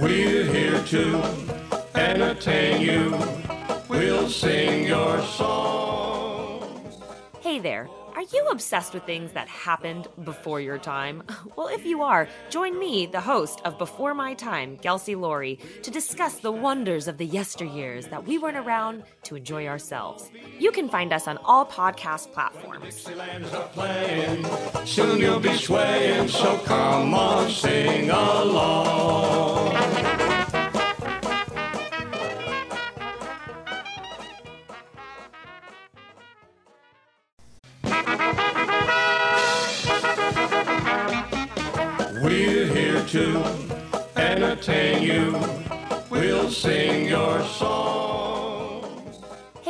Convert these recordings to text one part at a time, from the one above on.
We're here to entertain you. We'll sing your songs. Hey there. Are you obsessed with things that happened before your time? Well, if you are, join me, the host of Before My Time, Kelsey Laurie, to discuss the wonders of the yesteryears that we weren't around to enjoy ourselves. You can find us on all podcast platforms. Soon you'll be swaying, so come on, sing along. We're here to entertain you. We'll sing your songs.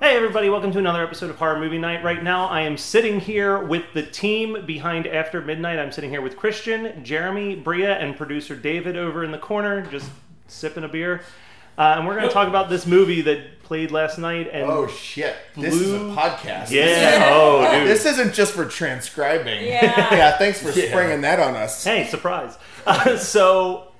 Hey everybody, welcome to another episode of Horror Movie Night. Right now I am sitting here with the team behind After Midnight. I'm sitting here with Christian, Jeremy, Brea, and producer David over in the corner, just sipping a beer. Uh, and we're going to talk about this movie that played last night. And Oh shit! This is a Blue- podcast. yeah, oh dude. This isn't just for transcribing. Yeah. yeah. Thanks for springing that on us. Hey, surprise! Uh, so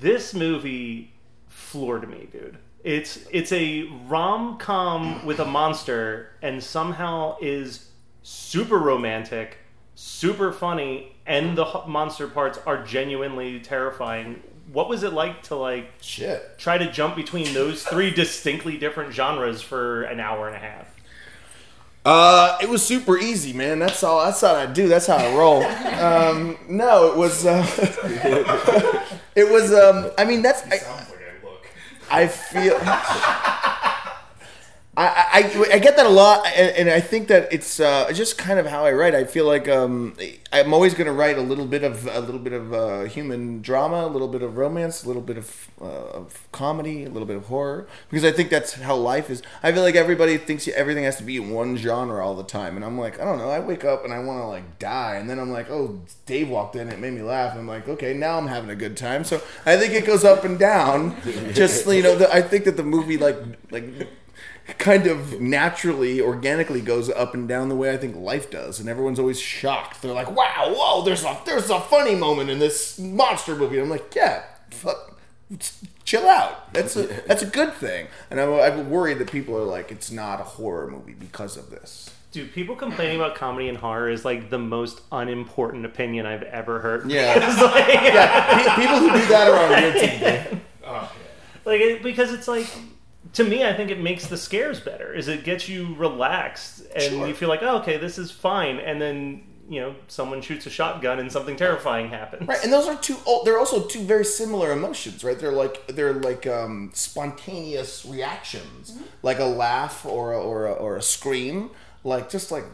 this movie floored me, dude. It's it's a rom com with a monster, and somehow is super romantic, super funny, and the monster parts are genuinely terrifying. What was it like to like Shit. try to jump between those three distinctly different genres for an hour and a half? Uh, it was super easy, man. That's all. That's all I do. That's how I roll. um, no, it was. Uh, it was. Um, I mean, that's. I, I feel. I, I, I get that a lot, and, and I think that it's uh, just kind of how I write. I feel like um, I'm always going to write a little bit of a little bit of uh, human drama, a little bit of romance, a little bit of, uh, of comedy, a little bit of horror, because I think that's how life is. I feel like everybody thinks everything has to be in one genre all the time, and I'm like, I don't know. I wake up and I want to like die, and then I'm like, oh, Dave walked in, it made me laugh, I'm like, okay, now I'm having a good time. So I think it goes up and down. Just you know, the, I think that the movie like like kind of naturally, organically goes up and down the way I think life does, and everyone's always shocked. They're like, "Wow, whoa, there's a there's a funny moment in this monster movie." I'm like, "Yeah, fuck, chill out. That's a that's a good thing." And I'm, I'm worried that people are like, "It's not a horror movie because of this." Dude, people complaining about comedy and horror is like the most unimportant opinion I've ever heard. Yeah. Like, yeah, pe- people who do that are on weird TV. like because it's like to me, I think it makes the scares better. Is it gets you relaxed and Sure. you feel like, oh, okay, this is fine, and then you know someone shoots a shotgun and something terrifying happens. Right, and those are two. oh, They're also two very similar emotions, right? They're like they're like um, spontaneous reactions, like a laugh or a, or a, or a scream, like just like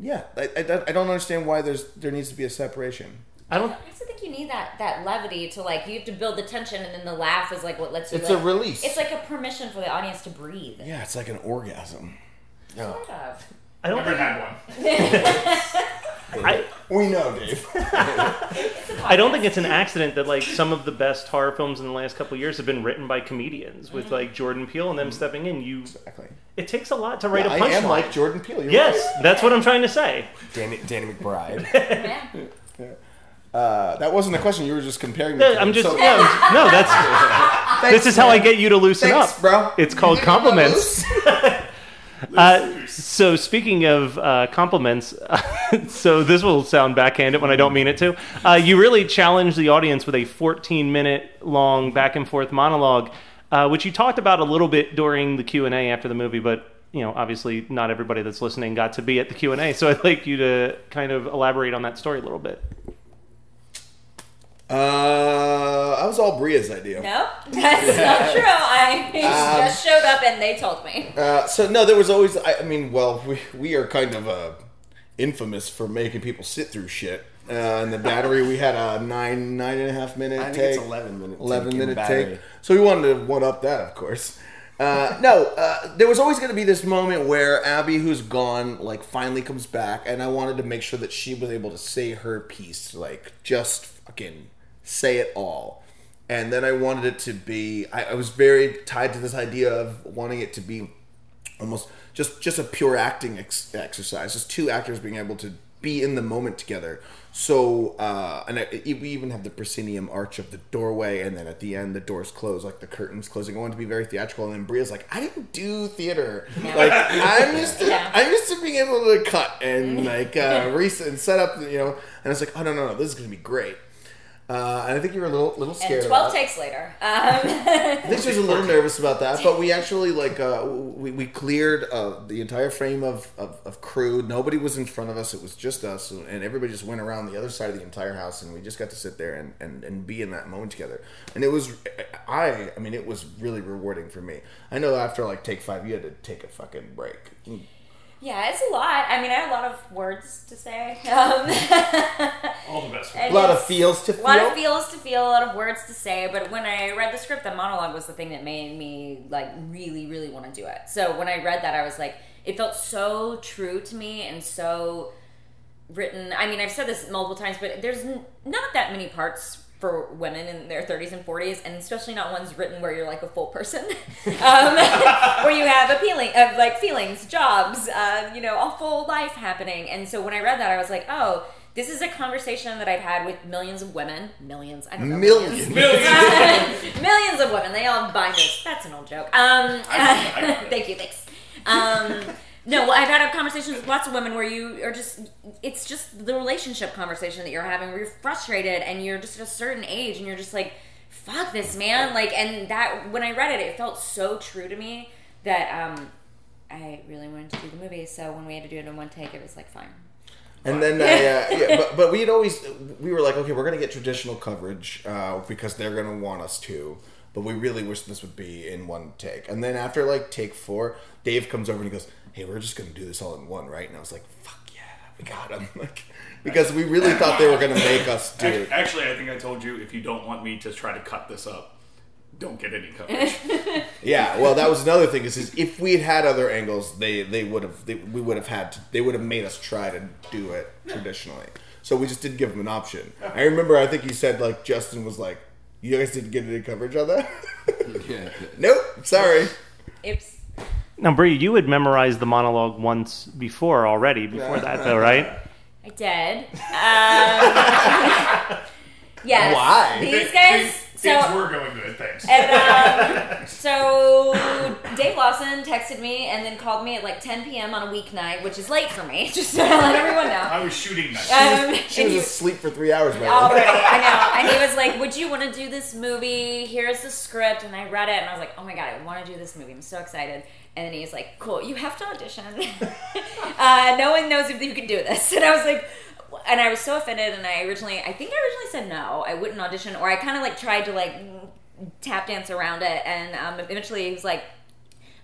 yeah. I, I, I don't understand why there's there needs to be a separation. I don't. I also think you need that that levity to like you have to build the tension, and then the laugh is like what lets you. It's like- a release. It's like a permission for the audience to breathe. Yeah, it's like an orgasm. Sort of. I don't Never think. had one. I, We know, Dave. I don't think it's an accident that like some of the best horror films in the last couple of years have been written by comedians with mm-hmm. like Jordan Peele and them mm-hmm. stepping in. You, exactly. it takes a lot to write Yeah, a I am punchline. like Jordan Peele. You're yes, that's what I'm trying to say. Danny, Danny McBride. Yeah. right. Uh, that wasn't a question. You were just comparing. me Yeah, to I'm just So- yeah, I'm- no. That's Thanks, this is how I get you to loosen Thanks, up, bro. It's called You get me compliments. Uh, so speaking of uh, compliments, so this will sound backhanded when I don't mean it to. Uh, you really challenged the audience with a 14 minute long back and forth monologue, uh, which you talked about a little bit during the Q and A after the movie, but you know, obviously not everybody that's listening got to be at the Q and A. So I'd like you to kind of elaborate on that story a little bit. Uh, I was all Brea's idea. Nope, that's not true. I just showed up and they told me. Uh, so no, there was always. I, I mean, well, we we are kind of uh, infamous for making people sit through shit. Uh, and the battery, we had a nine nine and a half minute I think take. it's 11 minute Eleven in minute battery. take. So we wanted to one up that, of course. Uh, no, uh, there was always going to be this moment where Abby, who's gone, like finally comes back, and I wanted to make sure that she was able to say her piece, like just fucking say it all. And then I wanted it to be. I, I was very tied to this idea of wanting it to be almost just just a pure acting ex- exercise just two actors being able to be in the moment together so uh and I, we even have the proscenium arch of the doorway and then at the end the doors close like the curtains closing i wanted to be very theatrical and then brea's like i didn't do theater like i'm used to Yeah. i'm used to being able to cut and like uh reset and set up you know and i was like oh no no no this is gonna be great uh, and I think you were a little little scared. And of 12 that. takes later. Um, I think she was a little nervous about that, but we actually like uh, we, we cleared uh, the entire frame of, of, of crew. Nobody was in front of us; it was just us, and everybody just went around the other side of the entire house, and we just got to sit there and, and, and be in that moment together. And it was, I I mean, it was really rewarding for me. I know after like take five, you had to take a fucking break. Yeah, it's a lot. I mean, I have a lot of words to say. Um, All the best. A lot of feels to feel. A lot of feels to feel, a lot of words to say, but when I read the script, the monologue was the thing that made me like really, really want to do it. So when I read that, I was like, it felt so true to me and so written. I mean, I've said this multiple times, but there's n- not that many parts for women in their 30s and 40s, and especially not ones written where you're like a full person, um, where you have a feeling of like feelings, jobs, uh, you know, a full life happening. And so when I read that, I was like, oh. This is a conversation that I've had with millions of women. Millions. I don't know. Millions. millions millions of women. They all buy this. That's an old joke. Um, thank you. Thanks. Um, no, well, I've had a conversation with lots of women where you are just, it's just the relationship conversation that you're having where you're frustrated and you're just at a certain age and you're just like, fuck this, man. Like, and that, when I read it, it felt so true to me that um, I really wanted to do the movie. So when we had to do it in one take, it was like, fine. And then, I, uh, yeah, but, but we had always, we were like, okay, we're going to get traditional coverage uh, because they're going to want us to. But we really wish this would be in one take. And then after like take four, Dave comes over and he goes, hey, we're just going to do this all in one, right? And I was like, fuck yeah, we got him. Like, because we really thought they were going to make us do it. Actually, I think I told you if you don't want me to try to cut this up, don't get any coverage. Yeah, well, that was another thing. Is, is if we had had other angles, they they would have they, we would have had to, they would have made us try to do it traditionally. So we just didn't give them an option. I remember, I think you said like Justin was like, "You guys didn't get any coverage on that." nope, sorry. Oops. Now, Brie, you had memorized the monologue once before already. Before that, though, right? I did. Um, yes. Why? These guys. Things So were going good, thanks. And um, so Dave Lawson texted me and then called me at like 10 p.m. on a weeknight, which is late for me, just to let everyone know. I was shooting night. Um, She and was he- asleep for three hours. By Already, then. I know. And he was like, "Would you want to do this movie? Here's the script." And I read it, and I was like, "Oh my god, I want to do this movie! I'm so excited." And then he's like, "Cool, you have to audition. uh, no one knows if you can do this." And I was like, and I was so offended. And I originally, I think I originally said no, I wouldn't audition, or I kind of like tried to like tap dance around it. And um, eventually, he was like,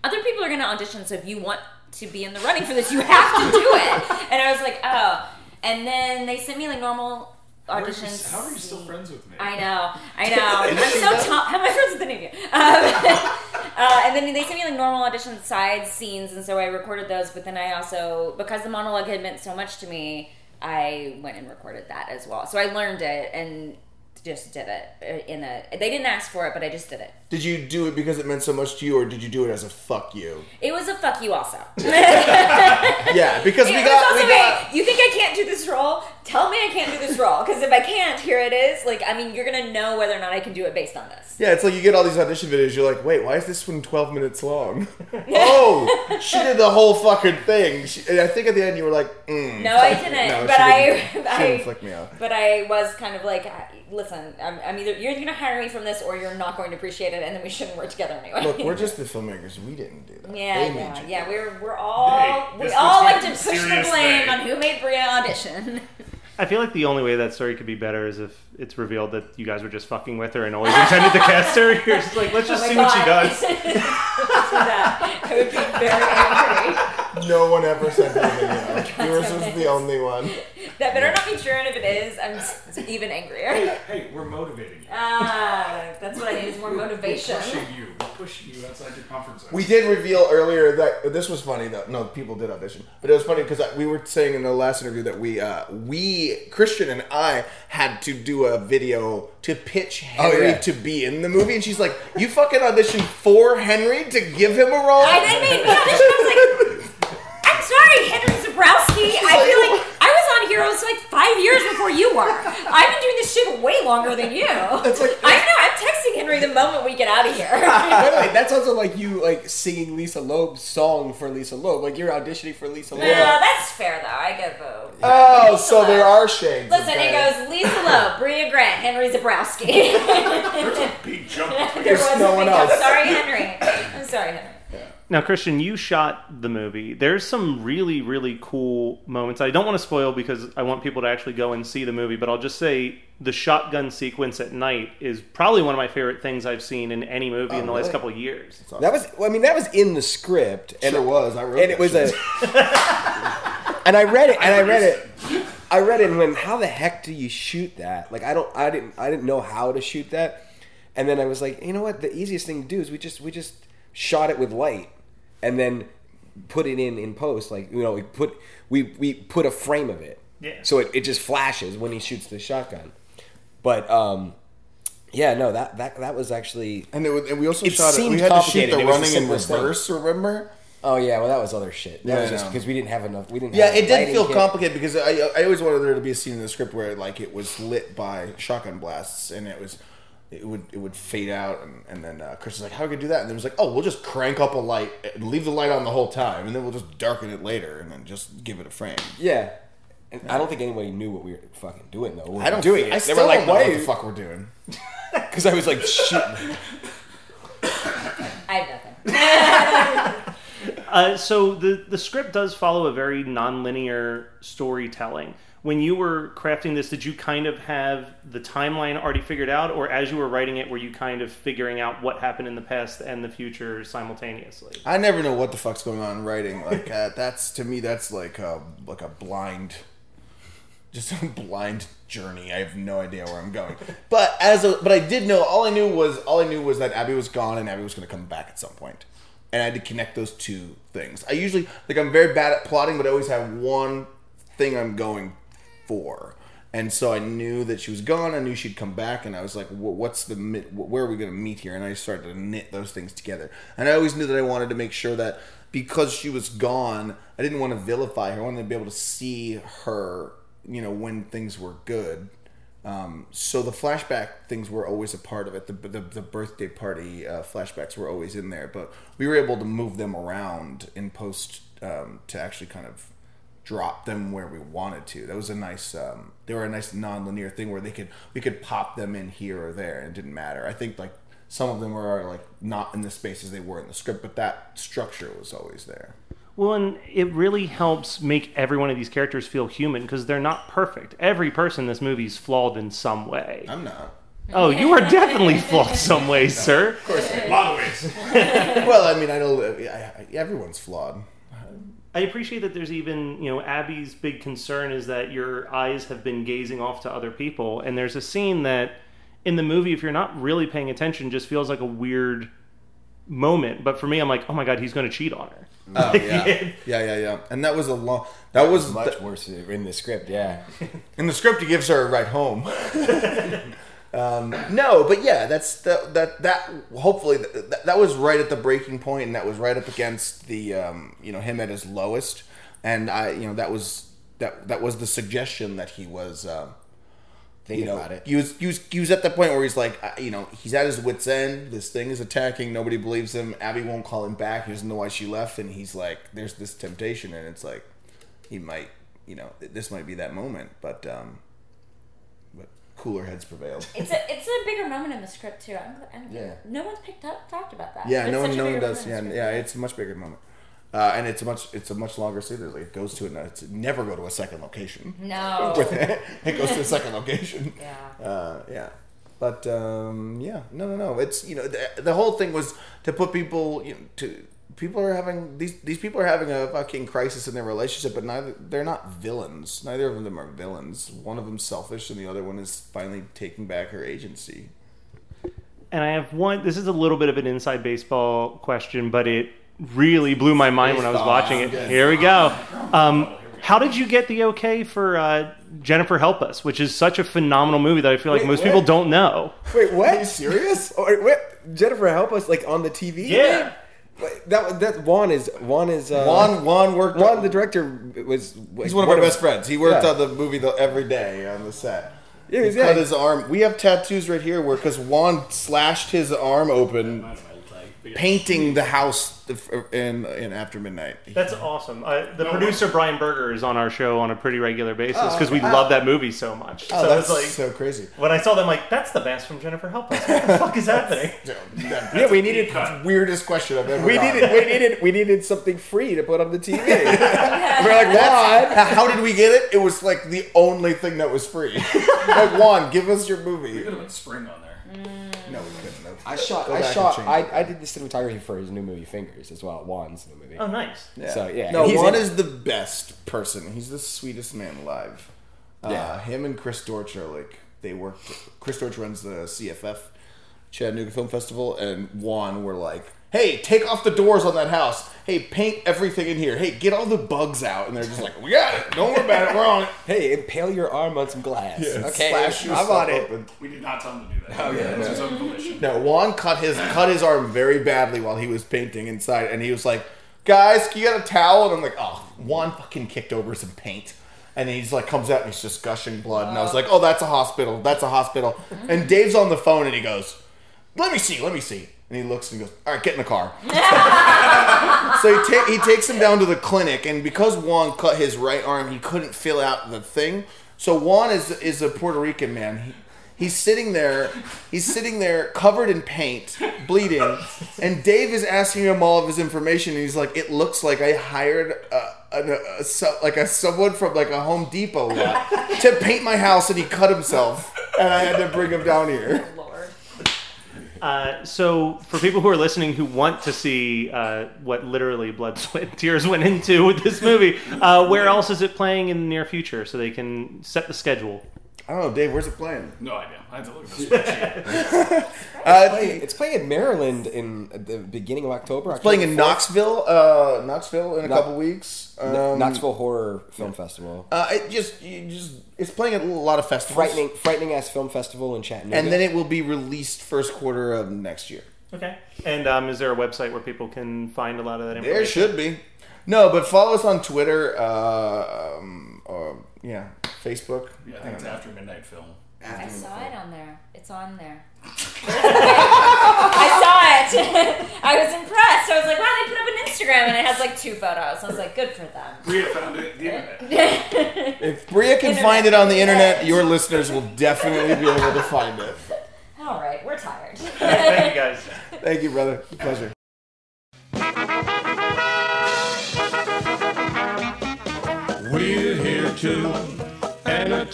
"Other people are going to audition, so if you want to be in the running for this, you have to do it." And I was like, "Oh." And then they sent me like normal How are, you, auditions. how are you still friends with me? I know, I know. I'm so tall. How am I friends with any of you? Um, uh, and then they sent me like normal audition side scenes, and so I recorded those. But then I also, because the monologue had meant so much to me, I went and recorded that as well. So I learned it and just did it in a. They didn't ask for it, but I just did it. Did you do it because it meant so much to you, or did you do it as a fuck you? It was a fuck you also. Yeah, because we It was got we got. a, you think I can't do this role? Tell me I I can't do this role because if I can't, here it is. Like, I mean, you're gonna know whether or not I can do it based on this. Yeah, it's like you get all these audition videos. You're like, wait, why is this one 12 minutes long? oh, she did the whole fucking thing. She, and I think at the end you were like, mm. No, I didn't. No, but she I, didn't. She I, didn't flick me off. But I was kind of like, listen, I'm, I'm either you're gonna hire me from this or you're not going to appreciate it, and then we shouldn't work together anyway. Look, we're just the filmmakers. We didn't do that. Yeah, They yeah, yeah. We're we're all Hey, we all looks like like to push the blame thing. on who made Brea audition. I feel like the only way that story could be better is if it's revealed that you guys were just fucking with her and always intended to cast her. You're just like, let's oh just Oh see what she does. That. I would be very angry. No one ever said anything. Yours was the only one. That better not be true, and if it is, I'm s- even angrier. Hey, we're motivating you. Ah, that's what I need is more motivation. We're pushing you. We're pushing you outside your comfort zone. We did reveal earlier that this was funny though. No, people did audition, but it was funny because we were saying in the last interview that we, uh, we Christian and I had to do a video to pitch Henry yeah. to be in the movie, and she's like, "You fucking auditioned for Henry to give him a role." I then made me audition. I was like, I'm sorry, Henry Zebrowski. I feel like I was on Heroes like five years before you were. I've been doing this shit way longer than you. It's like- I know. I'm texting Henry the moment we get out of here. By the way, that's also like you like singing Lisa Loeb's song for Lisa Loeb. Like you're auditioning for Lisa Loeb. No, that's fair though. I get vote. Oh, so there are shades. Listen, that. it goes Lisa Loeb, Brea Grant, Henry Zebrowski. Big jump. there was no one else. I'm sorry, Henry. I'm sorry, Henry. Now, Christian, you shot the movie. There's some really, really cool moments. I don't want to spoil because I want people to actually go and see the movie, but I'll just say the shotgun sequence at night is probably one of my favorite things I've seen in any movie oh, in the last couple of years. That was. Well, I mean, that was in the script, and Sure was. I wrote and it was a. and I read it, and I read it. I read it, and went, "How the heck do you shoot that? Like, I don't, I didn't, I didn't know how to shoot that." And then I was like, you know what? The easiest thing to do is we just, we just shot it with light, and then put it in in post. Like, you know, we put, we we put a frame of it, Yeah. So it, it just flashes when he shoots the shotgun. But um, yeah, no, that that that was actually. And, it, was- and we also It shot it. We had to shoot the It was the running in simplest thing. reverse. Remember? Oh yeah, well that was other shit. That Yeah, was just because we didn't have enough. We didn't. Yeah, have it did lighting feel kit. complicated because I, I always wanted there to be a scene in the script where like it was lit by shotgun blasts and it was it would it would fade out and, and then uh, Chris was like, "How are we gonna do that?" And then it was like, "Oh, we'll just crank up a light, and leave the light on the whole time, and then we'll just darken it later, and then just give it a frame." Yeah. And I don't think anybody knew what we were fucking doing though. We I don't doing think- it. I they were like, don't know "Why?" what the fuck we're doing. Because I was like, shooting. I have nothing. Uh, so the the script does follow a very nonlinear storytelling. When you were crafting this, did you kind of have the timeline already figured out, or as you were writing it, were you kind of figuring out what happened in the past and the future simultaneously? I never know what the fuck's going on in writing. Like uh, that's to me, that's like a like a blind, just a blind journey. I have no idea where I'm going. But as a, but I did know. All I knew was all I knew was that Abby was gone and Abby was going to come back at some point, and I had to connect those two things. I usually like I'm very bad at plotting, but I always have one thing I'm going for. And so I knew that she was gone. I knew she'd come back, and I was like, "What's the where are we going to meet here?" And I started to knit those things together. And I always knew that I wanted to make sure that because she was gone, I didn't want to vilify her. I wanted to be able to see her, you know, when things were good. Um, so the flashback things were always a part of it. The the, the birthday party uh, flashbacks were always in there, but we were able to move them around in post um, to actually kind of drop them where we wanted to. That was a nice. Um, they were a nice non-linear thing where they could we could pop them in here or there, and it didn't matter. I think like some of them were like not in the spaces they were in the script, but that structure was always there. Well, and it really helps make every one of these characters feel human because they're not perfect. Every person in this movie is flawed in some way. I'm not. Oh, you are definitely flawed some way, sir. Of course, a lot of ways. well, I mean, I know I, I, everyone's flawed. I appreciate that there's even, you know, Abby's big concern is that your eyes have been gazing off to other people. And there's a scene that in the movie, if you're not really paying attention, just feels like a weird moment. But for me, I'm like, oh my God, he's going to cheat on her. Oh yeah, yeah, yeah, yeah. And that was a long. That was Much the- worse in the script, yeah. in the script. He gives her a ride home. um, no, but yeah, that's the, that that hopefully that, that was right at the breaking point, and that was right up against the um, you know him at his lowest, and I you know that was that that was the suggestion that he was. Um, Think you know, about it. He was, he was he was at the point where he's like, uh, you know, he's at his wits end. This thing is attacking. Nobody believes him. Abby won't call him back. He doesn't know why she left, and he's like, there's this temptation, and it's like, he might, you know, this might be that moment, but um, cooler heads prevailed. It's a it's a bigger moment in the script too. I'm, I'm, Yeah. No one's picked up talked about that. Yeah, no one, a no one does. Yeah, moment in the yeah, it's a much bigger moment, uh, and it's a much, it's a much longer series. Like it goes to an, it's never go to a second location. No. With it, it goes to a second location. Yeah. Uh, yeah. But um, yeah, no, no, no. It's you know the, the whole thing was to put people you know, to people are having these these people are having a fucking crisis in their relationship, but neither they're not villains. Neither of them are villains. One of them's selfish, and the other one is finally taking back her agency. And I have one. This is a little bit of an inside baseball question, but it really blew my mind when I was watching it. Here we go. Um, how did you get the okay for uh, Jennifer Help Us, which is such a phenomenal movie that I feel like Wait, most what? people don't know? Wait, what? Are you serious? Oh, wait, wait, Jennifer, help us! Like on the TV? Yeah. Wait, That that Juan is Juan is uh, Juan Juan worked. Juan, the director, was. He's one of our best friends. He worked on the movie the, every day on the set. Yeah, he he's- cut his arm. We have tattoos right here where because Juan slashed his arm open, painting the house in in After Midnight. That's awesome. Uh, the producer Brian Berger is on our show on a pretty regular basis Oh, because we okay. love that movie so much. Oh, so that's it's like so crazy. when I saw them, like that's the best from Jennifer Help Us. What the fuck is happening? Yeah, we needed weirdest question I've ever. we gotten. needed we needed we needed something free to put on the TV. We're like, Juan, How how did we get it? It was like the only thing that was free. like Juan, give us your movie. We Could have been spring on there. No, we couldn't. have. I shot Go I back and shot change I. I did the cinematography for his new movie Fingers as well. Juan's new movie. Oh, nice. So yeah, No, he's Juan in- is the best person. He's the sweetest man alive. Uh, Yeah. Him and Chris Dortch are like they work. Chris Dortch runs the CFF Chattanooga Film Festival, and Juan were like, "Hey, take off the doors on that house. Hey, paint everything in here. Hey, get all the bugs out." And they're just like, "We got it. Don't worry about it. We're on it." Hey, impale your arm on some glass. okay, Slash I'm yourself on it. open. We did not tell him to do that. Oh, yeah. It was his own volition. No, Juan cut his cut his arm very badly while he was painting inside, and he was like, "Guys, can you get a towel?" And I'm like, "Oh, Juan fucking kicked over some paint." And he's like, comes out and he's just gushing blood. And I was like, "Oh, that's a hospital. That's a hospital." And Dave's on the phone and he goes, "Let me see. Let me see." And he looks and he goes, "All right, get in the car." so he, ta- he takes him down to the clinic, and because Juan cut his right arm, he couldn't fill out the thing. So Juan is is a Puerto Rican man. He, he's sitting there, he's sitting there covered in paint, bleeding, and Dave is asking him all of his information, and he's like, "It looks like I hired a, a, a, so- like a someone from like a Home Depot lot to paint my house, and he cut himself, and I had to bring him down here." Uh, so, for people who are listening who want to see uh, what literally blood, sweat, tears went into with this movie, uh, where else is it playing in the near future so they can set the schedule? I don't know, Dave. Where's it playing? No idea. I had to look at this spreadsheet. Uh, Playing- it's playing in Maryland in the beginning of October. It's playing in October 4th. Knoxville, uh, Knoxville in a Kno- couple weeks. Um, Knoxville Horror Film Festival. Uh, it just, you just, it's playing at a lot of festivals. Frightening, frightening ass film festival in Chattanooga. And then it will be released first quarter of next year. Okay. And um, is there a website where people can find a lot of that information? There should be. No, but follow us on Twitter. Uh, um, or, yeah, Facebook. Yeah, I think it's after midnight film. I saw it on there. It's on there. I saw it. I was impressed. I was like, wow, they put up an Instagram and it has like two photos. I was like, good for them. Brea found it the internet. If Brea can find it on the internet, your listeners will definitely be able to find it. All right, we're tired. Thank you guys. Thank you, brother. Pleasure.